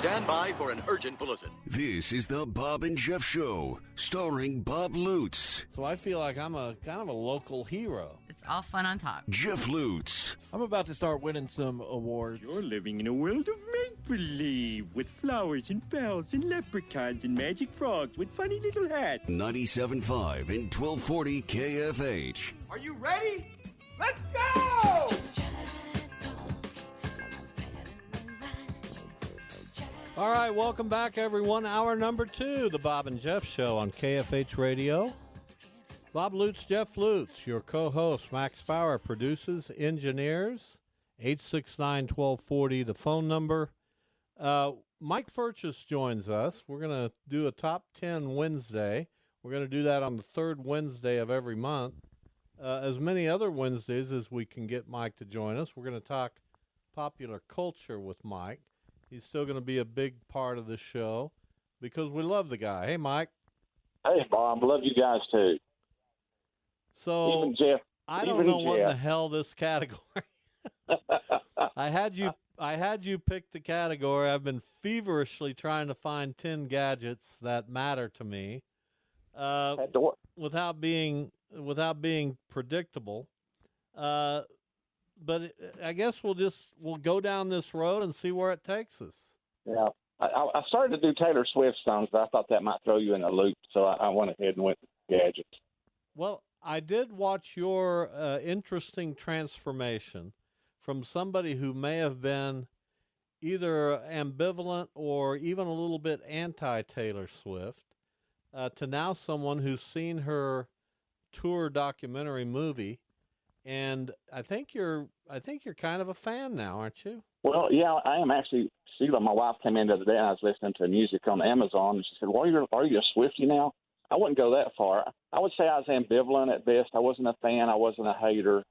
Stand by for an urgent bulletin. This is the Bob and Jeff Show, starring Bob Lutz, So I feel like I'm a kind of a local hero. It's all fun on top. Jeff Lutz, I'm about to start winning some awards. You're living in a world of make believe with flowers and bells and leprechauns and magic frogs with funny little hats. 97.5 and 1240 KFH. Are you ready? Let's go! All right, welcome back, everyone. Hour number two, the Bob and Jeff Show on KFH Radio. Bob Lutz, Jeff Lutz, your co-host. Max Bauer produces, engineers. 869-1240, the phone number. Uh, Mike Furches joins us. We're going to do a top 10 Wednesday. We're going to do that on the third Wednesday of every month. Uh, as many other Wednesdays as we can get Mike to join us. We're going to talk popular culture with Mike. He's still going to be a big part of the show because we love the guy. Hey, Mike. Hey, Bob. Love you guys too. So Even Jeff. I don't know what in the hell this category. I had you. I had you pick the category. I've been feverishly trying to find ten gadgets that matter to me, uh, Had to work. without being without being predictable. Uh, but I guess we'll just we'll go down this road and see where it takes us. Yeah. I, I started to do Taylor Swift songs, but I thought that might throw you in a loop, so I, I went ahead and went gadgets. Well, I did watch your uh, interesting transformation from somebody who may have been either ambivalent or even a little bit anti Taylor Swift uh, to now someone who's seen her tour documentary movie. And I think you're, I think you're kind of a fan now, aren't you? Well, yeah, I am actually. Sheila, my wife, came in the other day, and I was listening to music on Amazon, and she said, "Well, are you're you a Swifty now?" I wouldn't go that far. I would say I was ambivalent at best. I wasn't a fan. I wasn't a hater.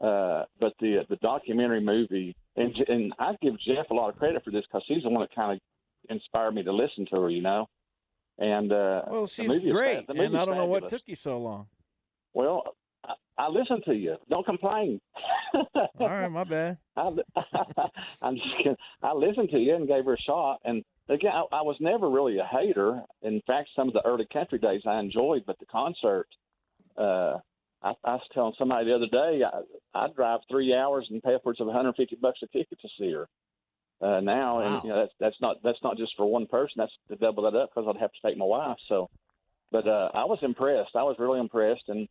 Uh, but the the documentary movie, and and I give Jeff a lot of credit for this because he's the one that kind of inspired me to listen to her. You know, and uh, Well, she's great, and I don't know what took you so long. Well, I, I listen to you. Don't complain. All right, my bad. I, I'm just kidding. I listened to you and gave her a shot. And again, I, I was never really a hater. In fact, some of the early country days I enjoyed, but the concert, uh, I, I was telling somebody the other day, I, I drive three hours and pay upwards of 150 bucks a ticket to see her. Uh, now, Wow. and you know that's that's not that's not just for one person. That's to double that up because I'd have to take my wife. So, but uh, I was impressed. I was really impressed, and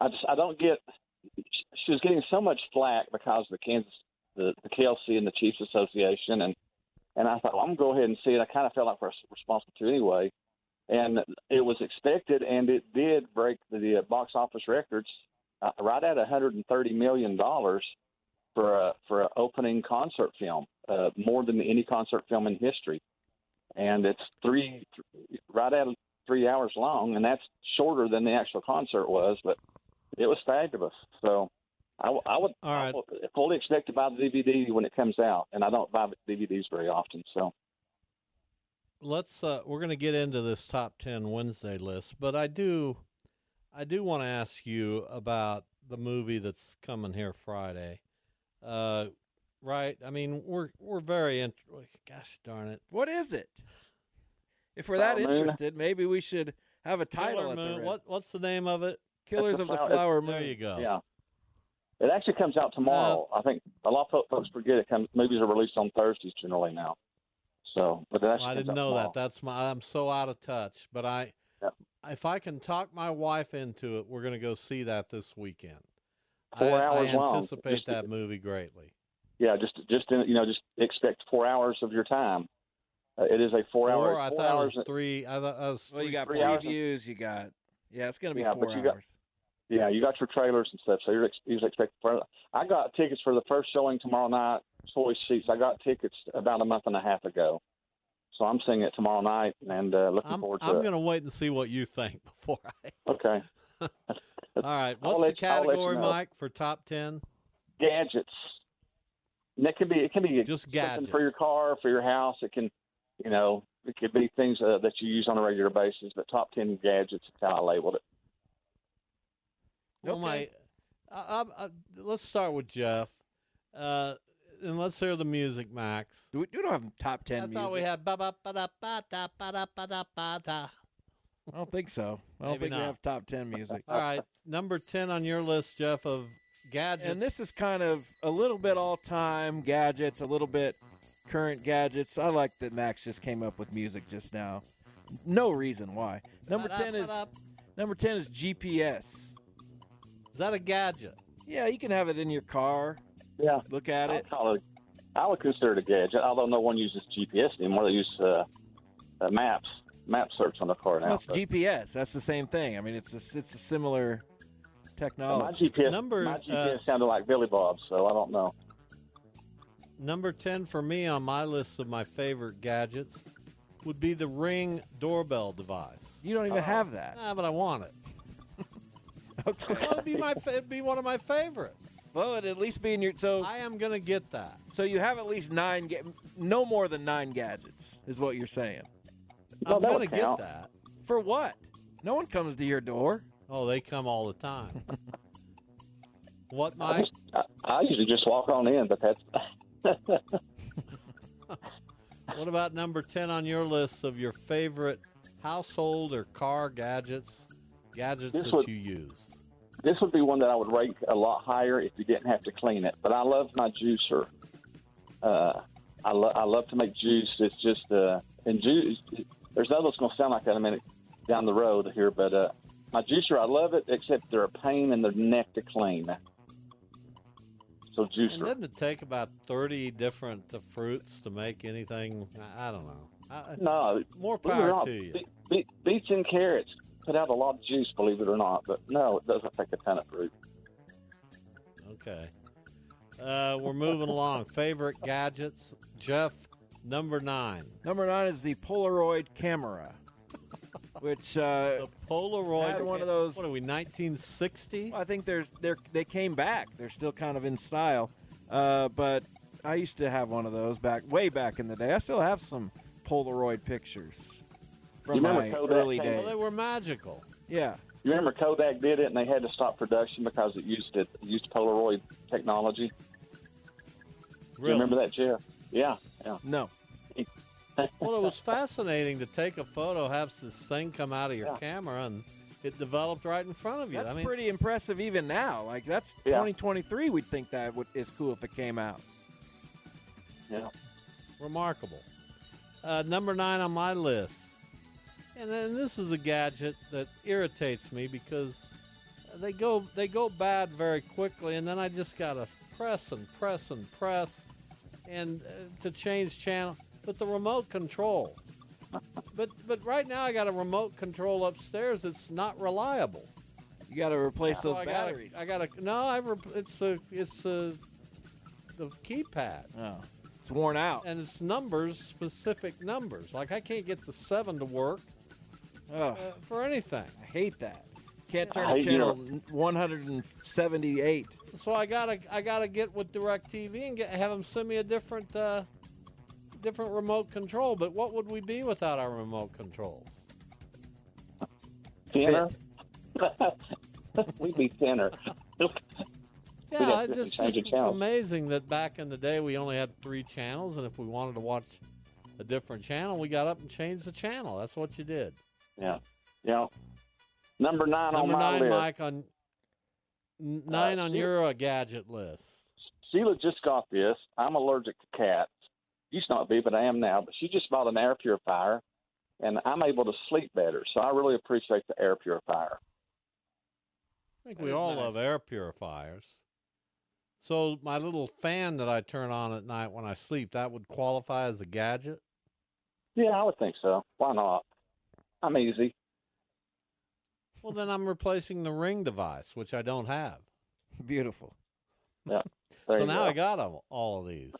I just I don't get. She was getting so much flack because of the Kansas, the, the Kelce and the Chiefs Association, and and I thought well, I'm gonna go ahead and see it. I kind of felt like I was responsible to anyway, and it was expected, and it did break the uh, box office records uh, right at 130 million dollars for a for an opening concert film, uh, more than any concert film in history, and it's three right at three hours long, and that's shorter than the actual concert was, but it was fabulous. So I, w- I would All right. I would fully expect to buy the DVD when it comes out, and I don't buy DVDs very often. So let's uh, we're going to get into this top 10 wednesday list but i do i do want to ask you about the movie that's coming here friday uh, right i mean we're we're very int- gosh darn it What is it? If we're that Flower Moon. interested, maybe we should have a title Killer at the Moon. red. What what's the name of it? Killers the of the Flower- Flower Moon. There you go. Yeah. It actually comes out tomorrow. I think a lot of folks forget it. Comes, movies are released on Thursdays generally now. So, but it actually Well, I didn't know tomorrow. that. That's my. I'm so out of touch. But I, Yep. if I can talk my wife into it, we're going to go see that this weekend. Four I, hours I anticipate Just- that movie greatly. Yeah, just just in, you know, just expect four hours of your time. Uh, it is a four hour. Four, I four thought hours. it was three. I thought I was. Well, you got three hours. previews. You got yeah. It's gonna be Yeah, but four you got- Yeah, you got your trailers and stuff, so you're ex- you're expecting. For, I got tickets for the first showing tomorrow night. Choice seats. I got tickets about a month and a half ago, so I'm seeing it tomorrow night and uh, looking I'm, forward to I'm it. going to wait and see what you think before I. Okay, All right. I'll What's the let- you category, know. Mike, for top ten? gadgets. And that can be it can be Just something gadgets. for your car, for your house. It can, you know, it could be things uh, that you use on a regular basis. But top ten gadgets is how I labeled it. Well, my, I, I, I, let's start with Jeff, uh, and let's hear the music, Max. Do we, we don't have top ten I music. thought we had ba ba ba da ba da ba da ba da ba da. I don't think so. I don't Maybe think not. we have top ten music. All right, number ten on your list, Jeff, of gadgets. And this is kind of a little bit all time gadgets, a little bit current gadgets. I like that Max just came up with music just now. No reason why. Number ten is number ten is GPS. Is that a gadget? Yeah, you can have it in your car. Yeah, look at I'll it. call it. I would consider it a gadget, although no one uses GPS anymore. They use uh, uh, maps, map search on the car now. That's but- GPS. That's the same thing. I mean, it's a, it's a similar my technology. GPS, Number, my uh, GPS sounded like Billy Bob, so I don't know. Number 10 for me on my list of my favorite gadgets would be the Ring doorbell device. You don't even have that. Ah, but I want it. Okay. Well, it'd be my fa- it'd be one of my favorites. Well, it'd at least be in your so. I am gonna get that. So you have at least nine, ga- no more than nine gadgets, is what you're saying. No, I'm that gonna would get count. that. For what? No one comes to your door. Oh, they come all the time. what, I, Mike? just, I, I usually just walk on in, but that's What about number 10 on your list of your favorite household or car gadgets? Gadgets This that would- you use. this would be one that I would rate a lot higher if you didn't have to clean it. But I love my juicer. Uh, I, lo- I love to make juice. It's just uh, and juice. There's another that's going to sound like that in a minute down the road here, but uh, my juicer, I love it, except they're a pain in the neck to clean. So And doesn't it take about 30 different uh, fruits to make anything? I, I don't know. I, No, more believe it or power not, to you. be- be- beets and carrots put out a lot of juice, believe it or not. But no, it doesn't take a ton of fruit. Okay. Uh, we're moving along. Favorite gadgets? Jeff, number nine. Number nine is the Polaroid camera, which uh, The Polaroid. Had one of those- What are we, 1960? I think there's they're they came back. They're still kind of in style, uh, but I used to have one of those back way back in the day. I still have some Polaroid pictures from You my Kodak early came- days. Well, they were magical. Yeah, You remember Kodak did it, and they had to stop production because it used it, it used Polaroid technology. Do Really? You remember that, Jeff? Yeah, yeah. no, Well, it was fascinating to take a photo, have this thing come out of your Yeah. camera, and it developed right in front of you. that's I mean, pretty impressive even now. Like that's Yeah. 2023. We'd think that would, is cool if it came out. yeah. remarkable. Uh, number nine on my list, and then this is a gadget that irritates me because they go they go bad very quickly, and then I just gotta press and press and press, and uh, to change channel. But the remote control, but but right now I got a remote control upstairs. It's not reliable. You got to replace So those I batteries. Gotta, I got to no. I rep- it's a it's a the keypad oh, it's worn out. and it's numbers, specific numbers. Like I can't get the seven to work Oh, uh, for anything. I hate that. Can't turn I to you channel 178. So I gotta I gotta get with Directv and get have them send me a different uh, different remote control. But what would we be without our remote controls? Thinner. We'd be thinner. Yeah, have it just it's amazing that back in the day we only had three channels, and if we wanted to watch a different channel, we got up and changed the channel. That's what you did. Yeah, yeah. Number nine Number on my nine, list. Mike, on n- nine on see- your uh, gadget list. Sheila just got this. I'm allergic to cats. Used not be, but I am now. But she just bought an air purifier, and I'm able to sleep better. So I really appreciate the air purifier. I think That we all nice. love air purifiers. So my little fan that I turn on at night when I sleep, that would qualify as a gadget. Yeah, I would think so. Why not? I'm easy. Well, then I'm replacing the ring device, which I don't have. Beautiful. Yeah. So now go. I got all, all of these,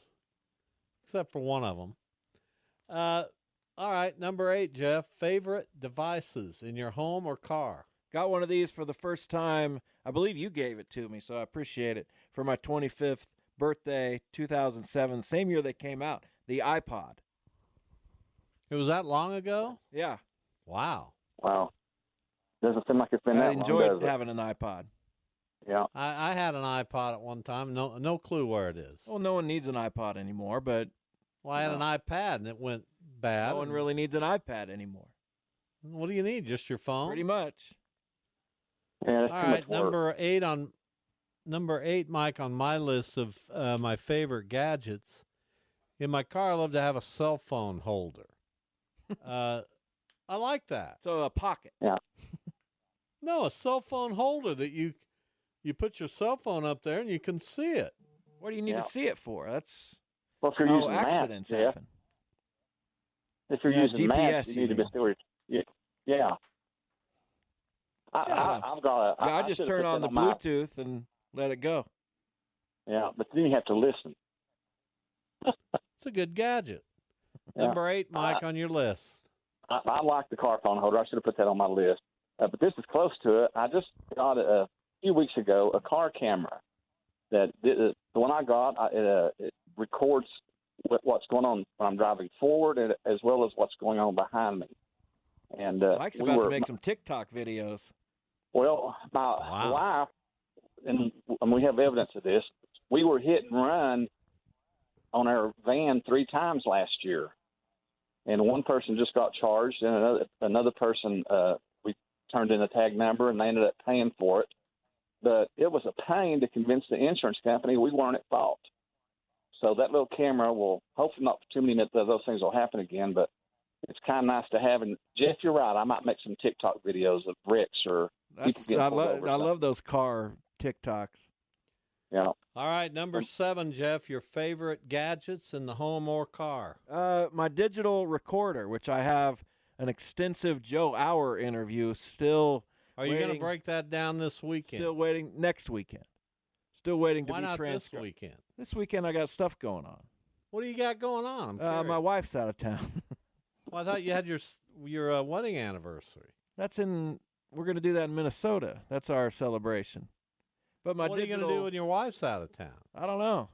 except for one of them. Uh, all right, number eight, Jeff. Favorite devices in your home or car? Got one of these for the first time. I believe you gave it to me, so I appreciate it. For my 25th birthday, 2007, same year they came out, the iPod. It was that long ago? Yeah. Wow. Wow. Doesn't seem like it's been I that long, I enjoyed does it? having an iPod. Yeah. I, I had an iPod at one time. No, no clue where it is. Well, no one needs an iPod anymore, but Well, I had an iPad and it went bad. no one really needs an iPad anymore. What do you need? Just your phone? Pretty much. Yeah, All right, All too work. number eight on number eight, Mike, on my list of uh, my favorite gadgets. In my car, I love to have a cell phone holder. uh, I like that. So a pocket. Yeah. No, a cell phone holder that you you put your cell phone up there and you can see it. What do you need Yeah. to see it for? That's Well, if you're how using maps, accidents yeah. If you're Yeah, using maps, GPS, you you need to be mean. Yeah. Yeah. I, Yeah. I, I've got a. Yeah, I, just turn on the Bluetooth and let it go. Yeah, but then you have to listen. It's a good gadget. Yeah. Number eight, Mike, on your list. I, I like the car phone holder. I should have put that on my list. Uh, but this is close to it. I just got a, a few weeks ago a car camera that uh, the one I got I, it, uh, it records what's going on when I'm driving forward and, as well as what's going on behind me. And uh, Mike's we about were, to make some TikTok videos. Well, my Wow. wife, and, and we have evidence of this. We were hit and run on our van three times last year, and one person just got charged, and another another person uh, we turned in a tag number, and they ended up paying for it. But it was a pain to convince the insurance company we weren't at fault. So that little camera will hopefully not too many of those things will happen again, but it's kind of nice to have. And Jeff, you're right. I might make some TikTok videos of bricks or That's, I love. I love those car TikToks. Yeah. All right, number seven, Jeff, your favorite gadgets in the home or car. Uh, my digital recorder, which I have an extensive Joe Hour interview, still Are you going to break that down this weekend? still waiting next weekend. Still waiting to Why be not this transcribed. weekend? This weekend I got stuff going on. What do you got going on? Uh, my wife's out of town. Well, I thought you had your your uh, wedding anniversary. That's in. We're going to do that in Minnesota. That's our celebration. But my what are you going to do when your wife's out of town? I don't know.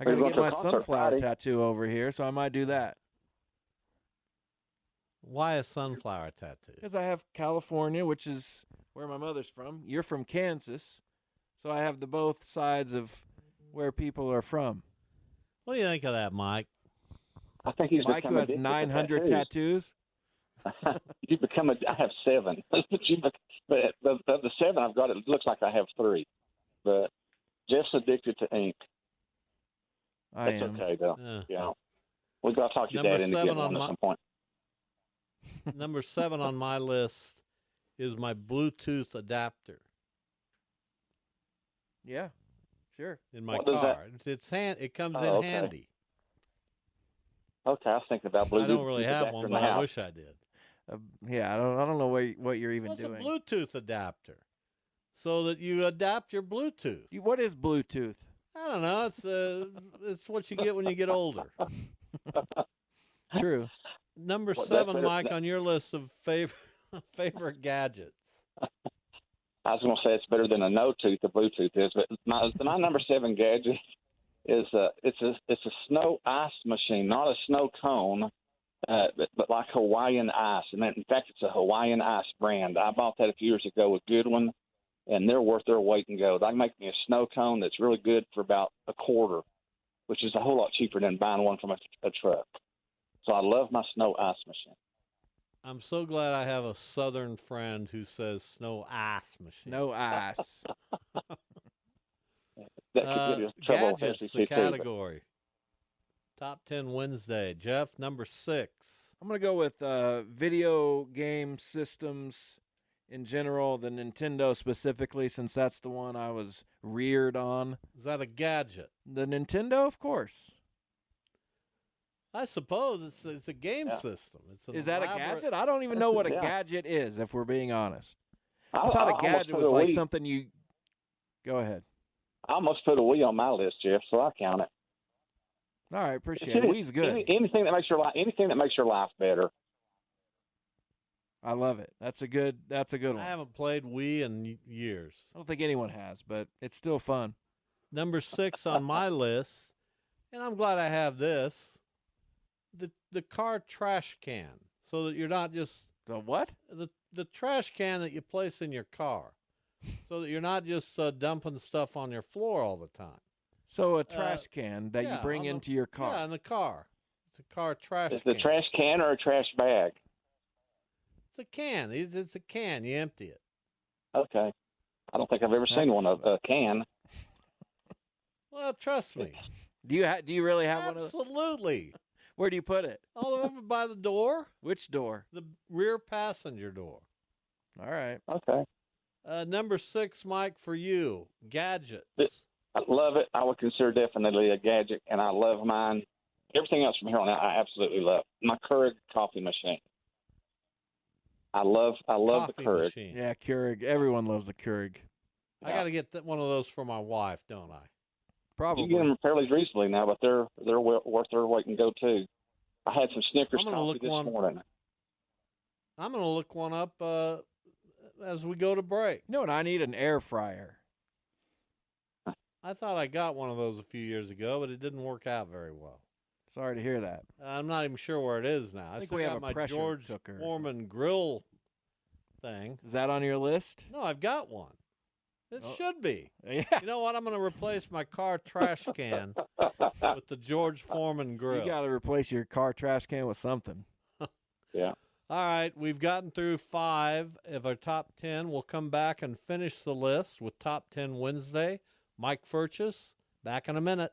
I got to get my sunflower Friday? tattoo over here, so I might do that. Why a sunflower tattoo? Because I have California, which is where my mother's from. You're from Kansas, so I have the both sides of where people are from. What do you think of that, Mike? I think he's Mike, who has 900 tattoos. tattoos. you become a. I have seven, but you, bec- but of of the seven I've got, it looks like I have three. But Jeff's addicted to ink. I That's am. okay though. Uh, Yeah, we got to talk your dad into seven getting on one at some point. number seven on my list is my Bluetooth adapter Yeah, sure. in my What does that- car. It's, it's hand. It comes Oh, in okay. handy. Okay, I was thinking about Bluetooth. I don't really have one, but I wish I did. Uh, yeah, I don't. I don't know what what you're even What's doing. a Bluetooth adapter? So that you adapt your Bluetooth. You- what is Bluetooth? I don't know. It's uh, it's what you get when you get older. True. Number Well, seven, Mike, on your list of favorite favorite gadgets. I was going to say it's better than a no tooth. The Bluetooth is, but my, my number seven gadget is a it's a it's a snow ice machine, not a snow cone, uh, but, but like Hawaiian ice. And in fact, it's a Hawaiian ice brand. I bought that a few years ago, a good one, and they're worth their weight in gold. I can make me a snow cone that's really good for about a quarter, which is a whole lot cheaper than buying one from a, a truck. So I love my snow ice machine. I'm so glad I have a southern friend who says snow ice machine. No ice. That could Uh, get us in trouble gadgets, SEC the category. Top 10 Wednesday. Jeff, number six. I'm gonna go with uh, video game systems in general, the Nintendo specifically, since that's the one I was reared on. Is that a gadget? The Nintendo, of course. I suppose it's it's a game Yeah. system. It's an Is that a gadget? I don't even know what a Yeah. gadget is, if we're being honest. I, I thought I a gadget was a like Wii- something you. Go ahead. I almost put a Wii on my list, Jeff, so I count it. All right, appreciate it. Wii's good. Any, anything that makes your life anything that makes your life better. I love it. That's a good. That's a good one. I I haven't played Wii in years. I don't think anyone has, but it's still fun. Number six on my list, and I'm glad I have this. The the car trash can, so that you're not just The what? the the trash can that you place in your car, so that you're not just uh, dumping stuff on your floor all the time. So a trash can that Uh, yeah, you bring on the- into your car. Yeah, in the car. It's a car trash Is can. the trash can or a trash bag? It's a can. It's, it's a can. You empty it. Okay. I don't think I've ever seen one of a can. Well, trust me. Do you ha- do you really have one of? Absolutely. Where do you put it? All over by the door, Which door? the rear passenger door. All right. Okay. Uh, number six, Mike, for you. Gadgets. It- I love it. I would consider definitely a gadget, and I love mine. Everything else from here on out, I absolutely love. My Keurig coffee machine. I love, I love Coffee the Keurig. machine. Yeah, Keurig. Everyone loves the Keurig. I got to get th- one of those for my wife, don't I? Probably. You get them fairly reasonably now, but they're they're well, worth their weight and go too. I had some Snickers coffee look this one- morning. I'm going to look one up uh, as we go to break. You know what? I need an air fryer. I thought I got one of those a few years ago, but it didn't work out very well. Sorry to hear that. I'm not even sure where it is now. I, think still we got have a my pressure George cooker or Foreman grill thing. Is that on your list? No, I've got one. It Oh. should be. Yeah. You know what? I'm going to replace my car trash can with the George Foreman grill. You got to replace your car trash can with something. Yeah. All right, we've gotten through five of our top 10. We'll come back and finish the list with Top 10 Wednesday. Mike Furches, back in a minute.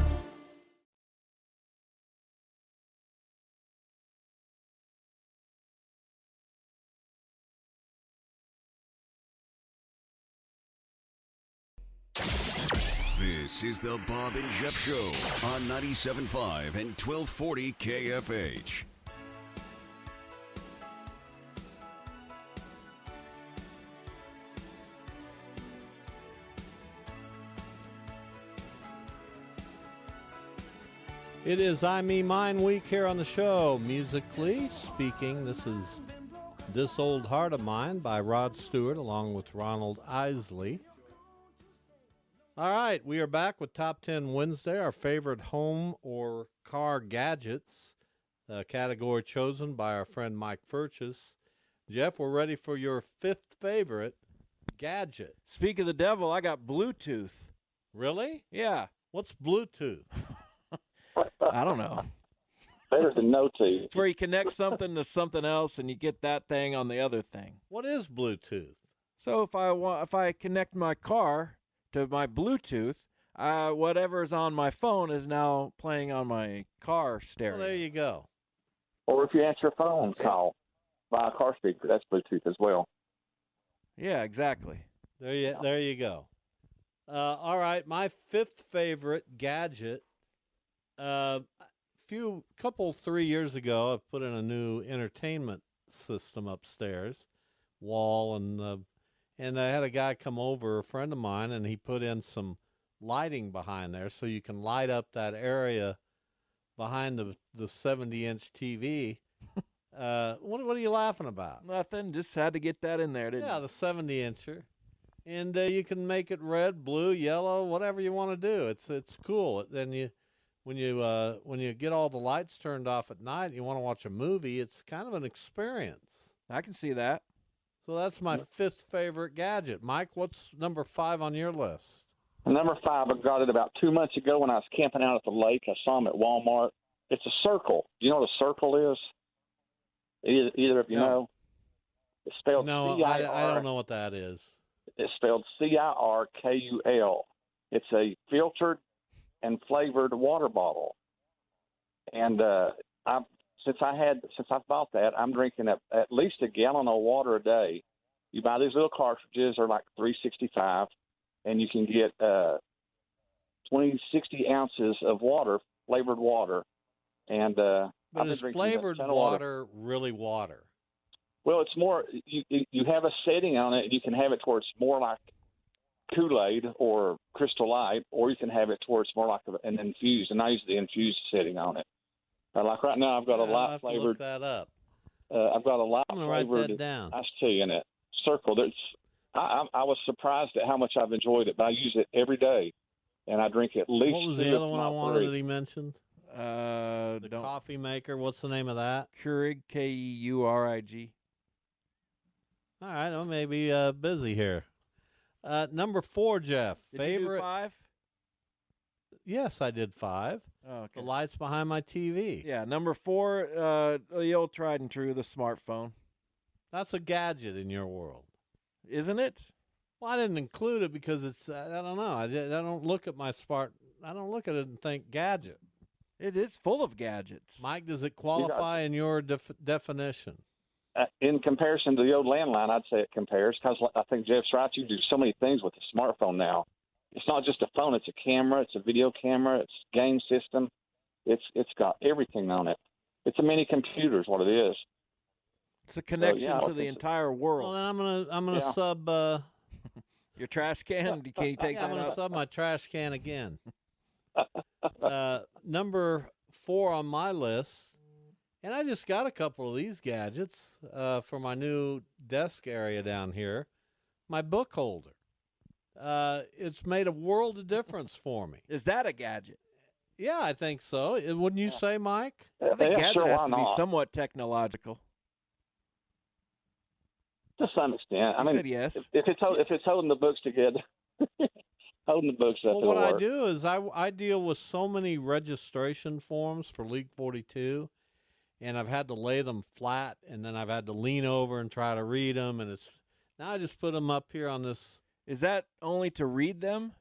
This is the Bob and Jeff Show on 97.5 and 1240 KFH. It is I, Me, Mine week here on the show. Musically speaking, this is This Old Heart of Mine by Rod Stewart along with Ronald Isley. All right, we are back with Top 10 Wednesday, our favorite home or car gadgets, uh, category chosen by our friend Mike Furches. Jeff, we're ready for your fifth favorite gadget. Speak of the devil, I got Bluetooth. Really? Yeah. What's Bluetooth? I don't know. Better than no teeth. It's where you connect something to something else, and you get that thing on the other thing. What is Bluetooth? So if I want, if I connect my car to my Bluetooth, uh, whatever's on my phone is now playing on my car stereo. Well, there you go. Or if you answer a phone call by a car speaker, that's Bluetooth as well. Yeah, exactly. There you there you go. Uh, all right, my fifth favorite gadget. Uh, few couple three years ago, I put in a new entertainment system upstairs, wall and uh, and I had a guy come over, a friend of mine, and he put in some lighting behind there, so you can light up that area behind the the seventy inch TV. uh, what what are you laughing about? Nothing. Just had to get that in there, didn't Yeah, you? the 70 incher. And uh, you can make it red, blue, yellow, whatever you want to do. It's it's cool. Then you when you uh, when you get all the lights turned off at night and you want to watch a movie, it's kind of an experience. I can see that. So that's my fifth favorite gadget. Mike, what's number 5 on your list? Number five, I got it about two months ago when I was camping out at the lake. I saw them at Walmart. It's a Cirkul. Do you know what a Cirkul is? Either, either of you No. know? It's spelled No, C I, I I R. don't know what that is. It's spelled C I R K U L. It's a filtered and flavored water bottle. And uh, I, since I had since I've bought that, I'm drinking at, at least a gallon of water a day. You buy these little cartridges; they're like three sixty five, and you can get uh, 20, 60 ounces of water, flavored water. And uh, But I've been is flavored water. water really water? Well, it's more you you you have a setting on it, and you can have it towards more like Kool Aid or Crystal Light, or you can have it towards more like an infused. And I use the infused setting on it. Uh, like right now, I've got Yeah, a I'll light have look flavored. that up. Uh, I've got a light I'm gonna flavored that down. iced tea in it. Cirkul. There's. I, I I was surprised at how much I've enjoyed it, but I use it every day, and I drink at least. What was the if other one I wanted three. that he mentioned? Uh, The don't coffee maker. What's the name of that? Keurig K E U R I G. All right, I may be uh, busy here. Uh, number four, Jeff. Did you do favorite? five? Yes, I did five. Oh, okay. The lights behind my TV. Yeah, number four, uh, the old tried and true, the smartphone, That's a gadget in your world. isn't it? Well, I didn't include it because it's. I I don't know. I, di- I don't look at my smart. I don't look at it and think gadget. It is full of gadgets. Mike, does it qualify in your def- definition? Uh, in comparison to the old landline, I'd say it compares because I think Jeff's right. You do so many things with the smartphone now. It's not just a phone; it's a camera, it's a video camera, it's game system. It's it's got everything on it. It's a mini computer, is what it is. It's a connection yeah, to the entire world. then I'm gonna I'm gonna Yeah. sub. Uh, Your trash can, can you take yeah, I'm gonna out? sub my trash can again. uh, number four on my list, and I just got a couple of these gadgets uh, for my new desk area down here. My book holder. Uh, it's made a world of difference for me. Is that a gadget? Yeah, I think so. Uh, Wouldn't you say, Mike? I think yeah, gadget sure, has why to be not? somewhat technological. To some extent, I You mean, said yes. if, if it's if it's holding the books together, holding the books up. Well, it'll what I do is I, I deal with so many registration forms for League 42, and I've had to lay them flat, and then I've had to lean over and try to read them, and it's now I just put them up here on this. Is that only to read them?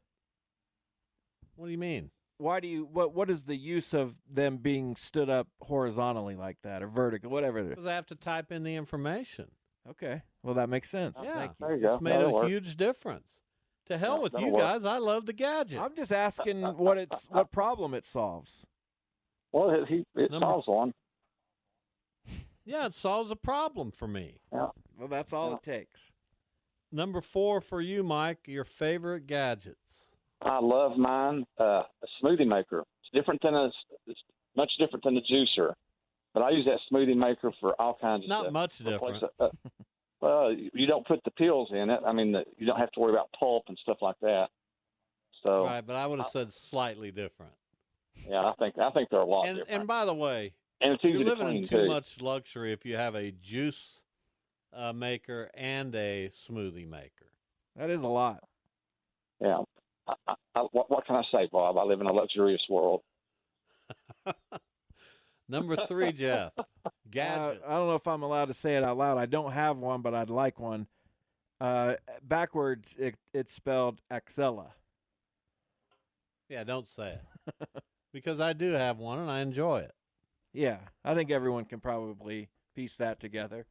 What do you mean? Why do you what what is the use of them being stood up horizontally like that or vertical, whatever? Because I have to type in the information. Okay. Well that makes sense. yeah, Thank you. There you go. it's made That'll a work. huge difference. To hell Yeah, with that'll you work. guys! I love the gadget. I'm just asking what it's what problem it solves. Well, it, he, it Number solves one. yeah, it solves a problem for me. Yeah. Well, that's all Yeah. it takes. Number four for you, Mike. Your favorite gadgets. I love mine. Uh, a smoothie maker. It's different than a. It's much different than the juicer, but I use that smoothie maker for all kinds of things. Not stuff. much different. uh, well, you don't put the pills in it. I mean, the, you don't have to worry about pulp and stuff like that. So Right, but I would have said slightly different. yeah, I think I think they're a lot And different. and by the way, and it's easy you're to living clean in too too. much luxury if you have a juice uh, maker and a smoothie maker. That is a lot. Yeah. I, I, I, what, what can I say, Bob? I live in a luxurious world. Number three, Jeff. Gadget. Uh, I don't know if I'm allowed to say it out loud. I don't have one, but I'd like one. Uh, backwards, it, it's spelled Axella. Yeah, don't say it. because I do have one and I enjoy it. Yeah, I think everyone can probably piece that together.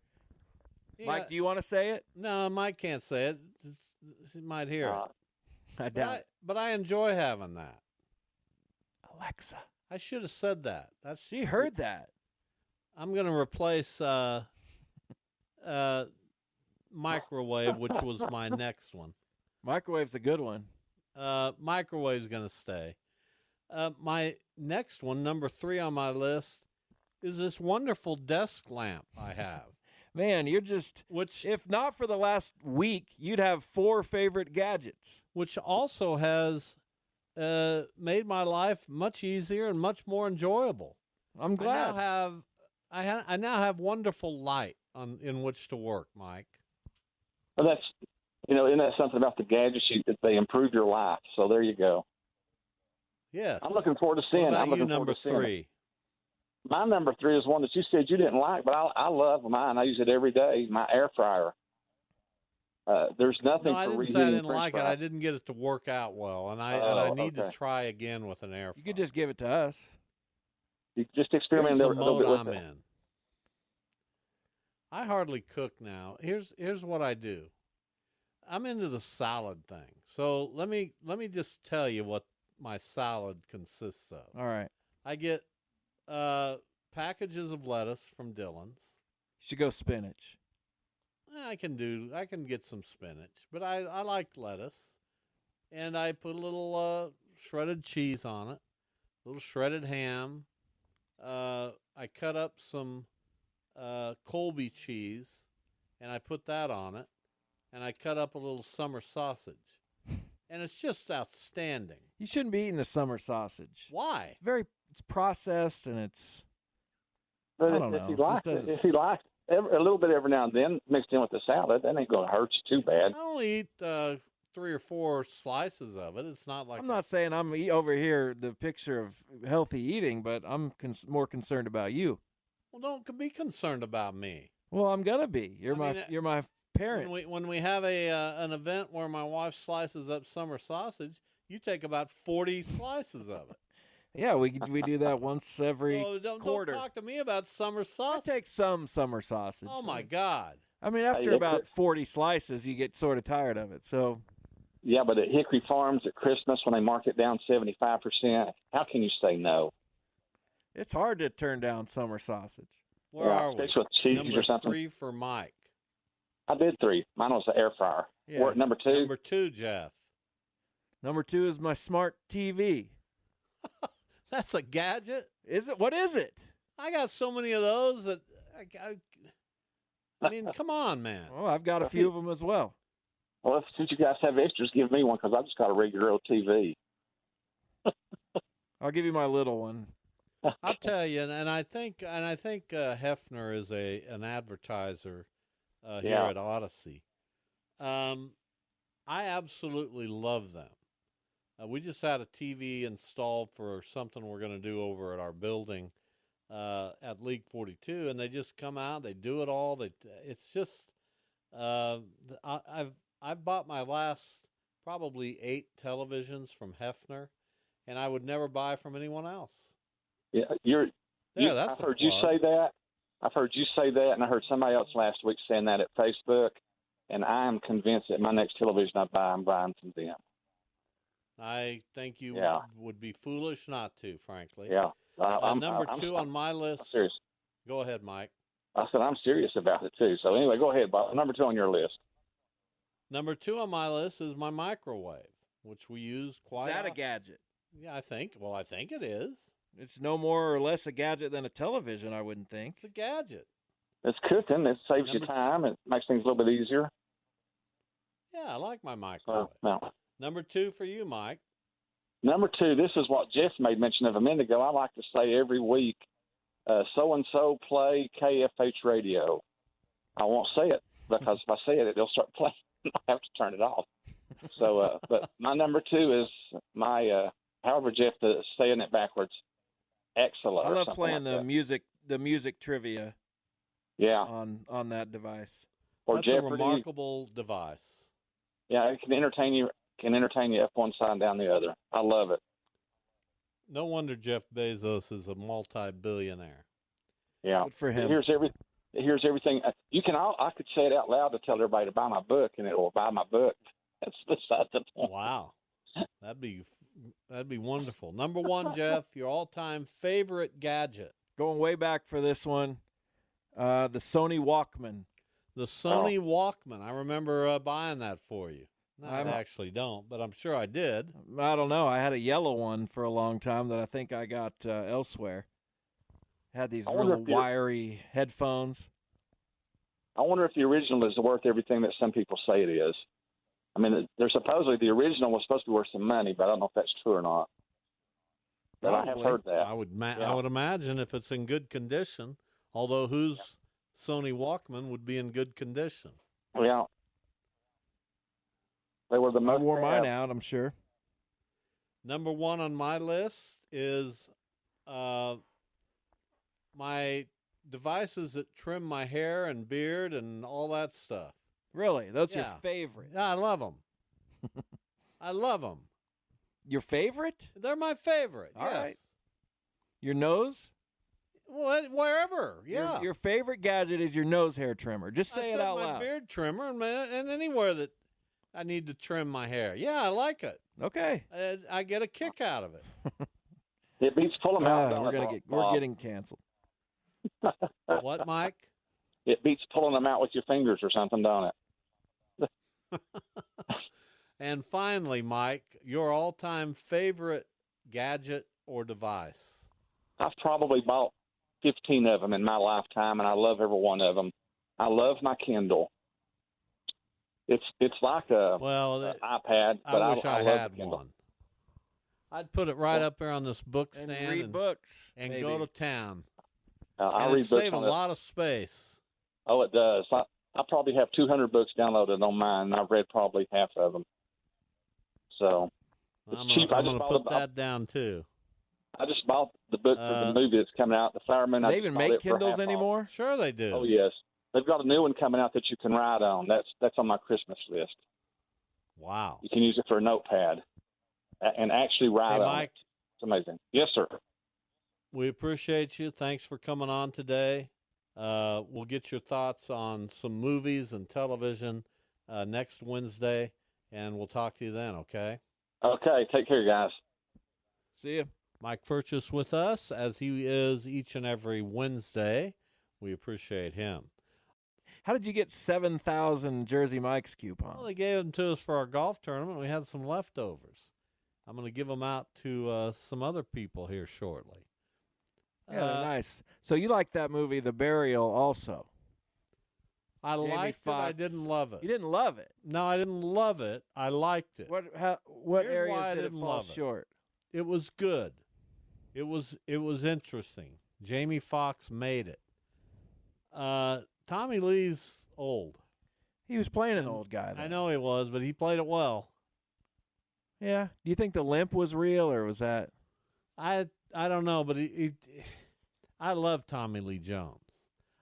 Yeah. Mike, do you want to say it? No, Mike can't say it. He might hear Uh, it. I But doubt I, it. but I enjoy having that. Alexa. I should have said that. That's She heard that. I'm going to replace uh, uh, microwave, which was my next one. Microwave's a good one. Uh, microwave's going to stay. Uh, my next one, number three on my list, is this wonderful desk lamp I have. Man, you're just which if not for the last week, you'd have four favorite gadgets. Which also has uh, made my life much easier and much more enjoyable. I'm glad. I now have I, ha- I now have wonderful light on in which to work, Mike. Well, that's you know, isn't that something about the gadgets? You, that they improve your life. So there you go. Yes. I'm looking forward to seeing. What about I'm you, looking number forward to seeing it. Three? My number three is one that you said you didn't like, but I, I love mine. I use it every day. My air fryer. Uh, there's nothing No, I for didn't say I didn't French like it. I didn't get it to work out well, and I and Oh, I need to try again with an air. Fryer. You could just give it to us. You just experiment Here's a little mode bit with I'm it. in. I hardly cook now. Here's here's what I do. I'm into the salad thing. So let me let me just tell you what my salad consists of. All right. I get uh, packages of lettuce from Dillons. You should go spinach. I can do. I can get some spinach, but I I like lettuce, and I put a little uh, shredded cheese on it, a little shredded ham. Uh, I cut up some uh, Colby cheese, and I put that on it, and I cut up a little summer sausage, and it's just outstanding. You shouldn't be eating the summer sausage. Why? It's very it's processed and it's But I don't if know. you It just it, doesn't- if you like every, a little bit every now and then mixed in with the salad, that ain't going to hurt you too bad. I only eat uh, three or four slices of it. It's not like I'm not saying I'm e- over here the picture of healthy eating, but I'm cons- more concerned about you. Well, don't be concerned about me. Well, I'm gonna be. You're I my mean, uh, you're my parent. When we when we have a uh, an event where my wife slices up summer sausage, you take about forty slices of it. Yeah, we we do that once every So don't, quarter. don't talk to me about summer sausage. I sausage. take some summer sausage. Oh my God! I mean, after uh, about 40 slices, you get sort of tired of it. So Yeah, but at Hickory Farms at Christmas when they mark it down seventy five percent, how can you say no? it's hard to turn down summer sausage. Where Yeah, are we? with cheese or Number something. three for Mike. I did three. Mine was the air fryer. Yeah. We're number two. Number two, Jeff. Number two is my smart TV. That's a gadget. Is it? What is it? I got so many of those that I, I, I mean, come on, man. Oh, I've got a few of them as well. Well, since you guys have extras, give me one because I just got a regular old TV. I'll give you my little one. I'll tell you, and, and I think, and I think uh, Hefner is a an advertiser uh, here Yeah. at Odyssey. Um, I absolutely love them. Uh, we just had a TV installed for something we're going to do over at our building uh, at League 42, and they just come out, they do it all. They, it's just, uh, I, I've I've bought my last probably eight televisions from Hefner, and I would never buy from anyone else. Yeah, you're. Yeah, you, that's I've heard you say that. I've heard you say that, and I heard somebody else last week saying that at Facebook. And I am convinced that my next television I buy, I'm buying from them. I think you Yeah. would be foolish not to, frankly. Yeah, I, Uh, I'm number I'm, 2 I'm, on my I'm list. serious. Go ahead, Mike. I said I'm serious about it too. So anyway, go ahead, Bob. Number two on your list. Number two on my list is my microwave, which we use quite. Is that a often. gadget? Yeah, I think. Well, I think it is. It's no more or less a gadget than a television, I wouldn't think. It's a gadget. It's cooking. It saves you Number- time. It makes things a little bit easier. Yeah, I like my microwave. So, now, Number two for you, Mike. number two, this is what Jeff made mention of a minute ago. I like to say every week, so and so play KFH radio. I won't say it because if I say it, it'll start playing. I have to turn it off. So, uh, but my number two is my. Uh, however, Jeff, the saying it backwards. Excellent. I love playing like the that. music, the music trivia Yeah. on on that device. Or That's a Jeopardy. remarkable device. Yeah, it can entertain you. Can entertain you up one side and down the other. I love it. No wonder Jeff Bezos is a multi-billionaire. Yeah. Good for him. Here's every. Here's everything. Uh, You can. all I could say it out loud to tell everybody to buy my book, and it will buy my book. That's beside the point. Wow, that'd be that'd be wonderful. Number one, Jeff, your all-time favorite gadget, Going way back for this one, uh, the Sony Walkman. the Sony Walkman. I remember uh, buying that for you. No, I actually don't, but I'm sure I did. I don't know. I had a yellow one for a long time that I think I got uh, elsewhere. Had these I little wiry headphones. I wonder if the original is worth everything that some people say it is. I mean, they're supposedly the original was supposed to be worth some money, but I don't know if that's true or not. But I have heard that. I would ma- Yeah. I would imagine if it's in good condition. Although whose Sony Walkman would be in good condition? Yeah. They were the I most. wore mine out. I'm sure. Number one on my list is uh, my devices that trim my hair and beard and all that stuff. Really, that's your favorite. Yeah, I love them. I love them. Your favorite? They're my favorite. All yes. right. Your nose? Well, wherever. Your- Yeah. Your, favorite gadget is your nose hair trimmer. Just I say it out my loud. beard trimmer and, ma- and anywhere that I need to trim my hair. Yeah, I like it. Okay. I, I get a kick out of it. It beats pulling them out. Ah, we're gonna get we're getting canceled. what, Mike? It beats pulling them out with your fingers or something, don't it? And finally, Mike, your all-time favorite gadget or device? I've probably bought 15 of them in my lifetime, and I love every one of them. I love my Kindle. It's it's like a Well, an th- iPad, but I, wish I, I, love had one. I'd put it right up there on this book stand And stand read and, books. and maybe. go to town. Uh, I and read books save a on lot of space. Oh, it does. I, I probably have 200 books downloaded on mine, and I've read probably half of them. So I'm gonna, cheap. I I'm just gonna put a- that down too. I just bought the book for Uh, the movie that's coming out, The Fireman. Do I they just even make Kindles half off. anymore? Sure, they do. Oh yes, they've got a new one coming out that you can write on. That's that's on my Christmas list. Wow. You can use it for a notepad and actually write Hey, on Mike, it. It's amazing. Yes, sir. we appreciate you. Thanks for coming on today. Uh, we'll get your thoughts on some movies and television uh, next Wednesday, and we'll talk to you then. Okay. Okay, take care, guys. See you. Mike Furches with us as he is each and every Wednesday. We appreciate him. How did you get seven thousand Jersey Mike's coupons? Well, they gave them to us for our golf tournament. We had some leftovers. I'm going to give them out to uh, some other people here shortly. yeah, Uh, nice. So you like that movie, The Burial, also? I Jamie liked it. I didn't love it. You didn't love it. No, I didn't love it. I liked it. What? How? What Here's areas why I did it didn't fall love it. short? It was good. It was it was interesting. Jamie Foxx made it. Uh, Tommy Lee's old. He was playing an old guy. I know he was, but he played it well. Yeah. Do you think the limp was real, or was that? I I don't know, but he, he I love Tommy Lee Jones.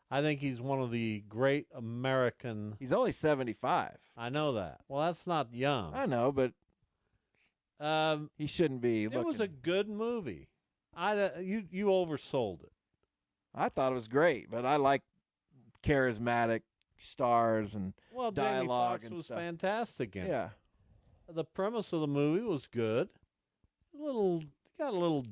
I think he's one of the great American. He's only seventy-five. I know that. Well, that's not young. I know, but Um, he shouldn't be. it looking. was a good movie. I uh, you you oversold it. I thought it was great, but I like charismatic stars and Well, Jamie dialogue Foxx and was stuff. fantastic in it. Yeah. The premise of the movie was good. A little got a little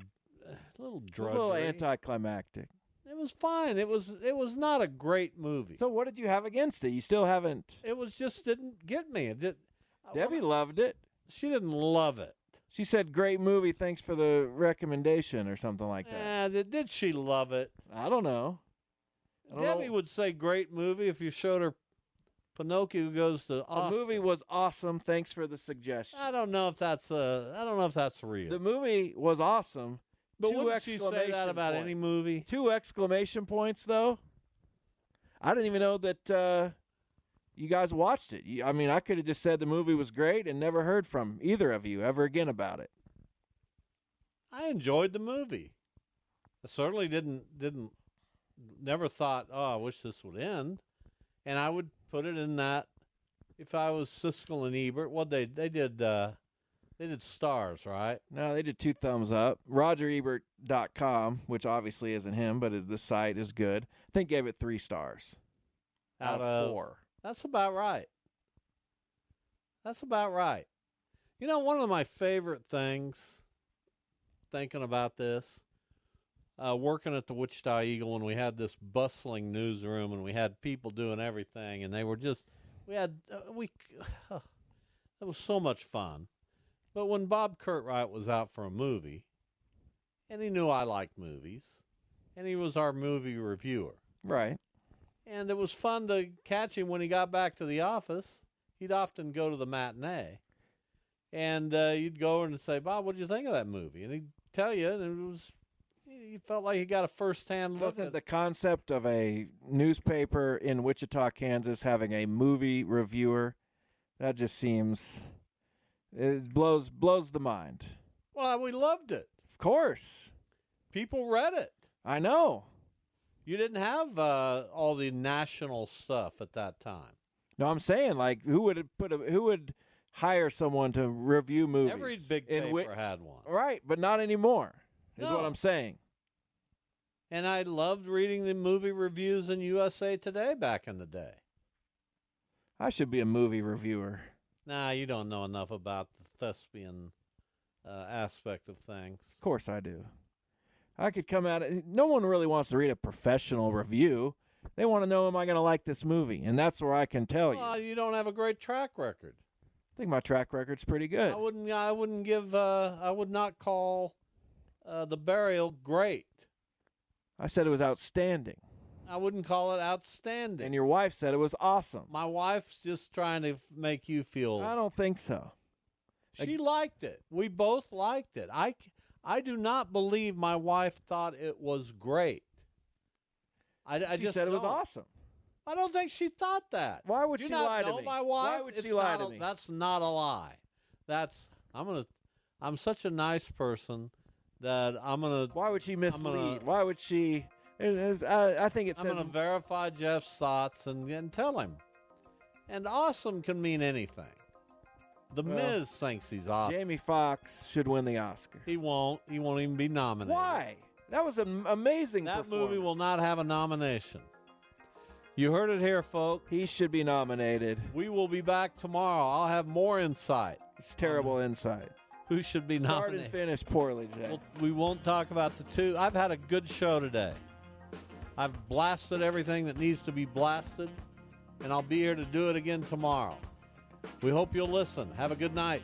uh, little A drudgery. little anticlimactic. It was fine. It was it was not a great movie. So what did you have against it? You still haven't. it was just didn't get me. It did. Debbie loved it. She didn't love it. She said, "Great movie. Thanks for the recommendation," or something like that. Eh, did, did she love it? I don't know. Debbie know. would say great movie if you showed her Pinocchio goes to The movie was awesome. Thanks for the suggestion. I don't know if that's uh I don't know if that's real. The movie was awesome. but Two wouldn't she say that about any movie? Two exclamation points, though. I didn't even know that uh, you guys watched it. You, I mean, I could have just said the movie was great and never heard from either of you ever again about it. I enjoyed the movie. I certainly didn't didn't never thought, oh, I wish this would end. And I would put it in that if I was Siskel and Ebert, Well, they they did uh they did stars, right? No, they did two thumbs up. RogerEbert.com, which obviously isn't him, but the site is good. I think gave it three stars out, out of of four. That's about right. That's about right. You know, one of my favorite things, thinking about this, uh, working at the Wichita Eagle and we had this bustling newsroom and we had people doing everything, and they were just, we had, uh, we, uh, it was so much fun. But when Bob Curtright was out for a movie, and he knew I liked movies, and he was our movie reviewer. Right. And it was fun to catch him when he got back to the office. He'd often go to the matinee. And uh, you'd go and say, Bob, what did you think of that movie? And he'd tell you, and it was, he felt like he got a first hand look Doesn't at the concept of a newspaper in Wichita, Kansas having a movie reviewer, that just seems, it blows, blows the mind. Well, we loved it. Of course. People read it. I know. You didn't have uh, all the national stuff at that time. No, I'm saying like who would put a who would hire someone to review movies? Every big paper Wi- had one. Right, but not anymore. Is No. what I'm saying. And I loved reading the movie reviews in USA Today back in the day. I should be a movie reviewer. Nah, you don't know enough about the thespian uh, aspect of things. Of course I do. I could come at it. No one really wants to read a professional review. They want to know, am I going to like this movie? And that's where I can tell you. Well, you don't have a great track record. I think my track record's pretty good. I wouldn't. I wouldn't give. Uh, I would not call uh, the burial great. I said it was outstanding. I wouldn't call it outstanding. And your wife said it was awesome. My wife's just trying to f- make you feel. I don't think so. She liked it. We both liked it. I, I do not believe my wife thought it was great. I, I she just said it was don't. awesome. I don't think she thought that. Why would You she not lie to me? My wife? Why would It's she lie to a- me? That's not a lie. That's I'm gonna. I'm such a nice person that I'm gonna. Why would she mislead? gonna- Why would she? it is- I, I think it's. I'm says gonna verify Jeff's thoughts and, and tell him. And awesome can mean anything. The Well, Miz thinks he's awesome. Jamie Foxx should win the Oscar. He won't. He won't even be nominated. Why? That was an amazing. That movie will not have a nomination. You heard it here, folks. He should be nominated. We will be back tomorrow. I'll have more insight. It's terrible insight. Who should be Start and nominated? finish poorly today. We'll, we won't talk about the two. I've had a good show today. I've blasted everything that needs to be blasted, and I'll be here to do it again tomorrow. We hope you'll listen. Have a good night.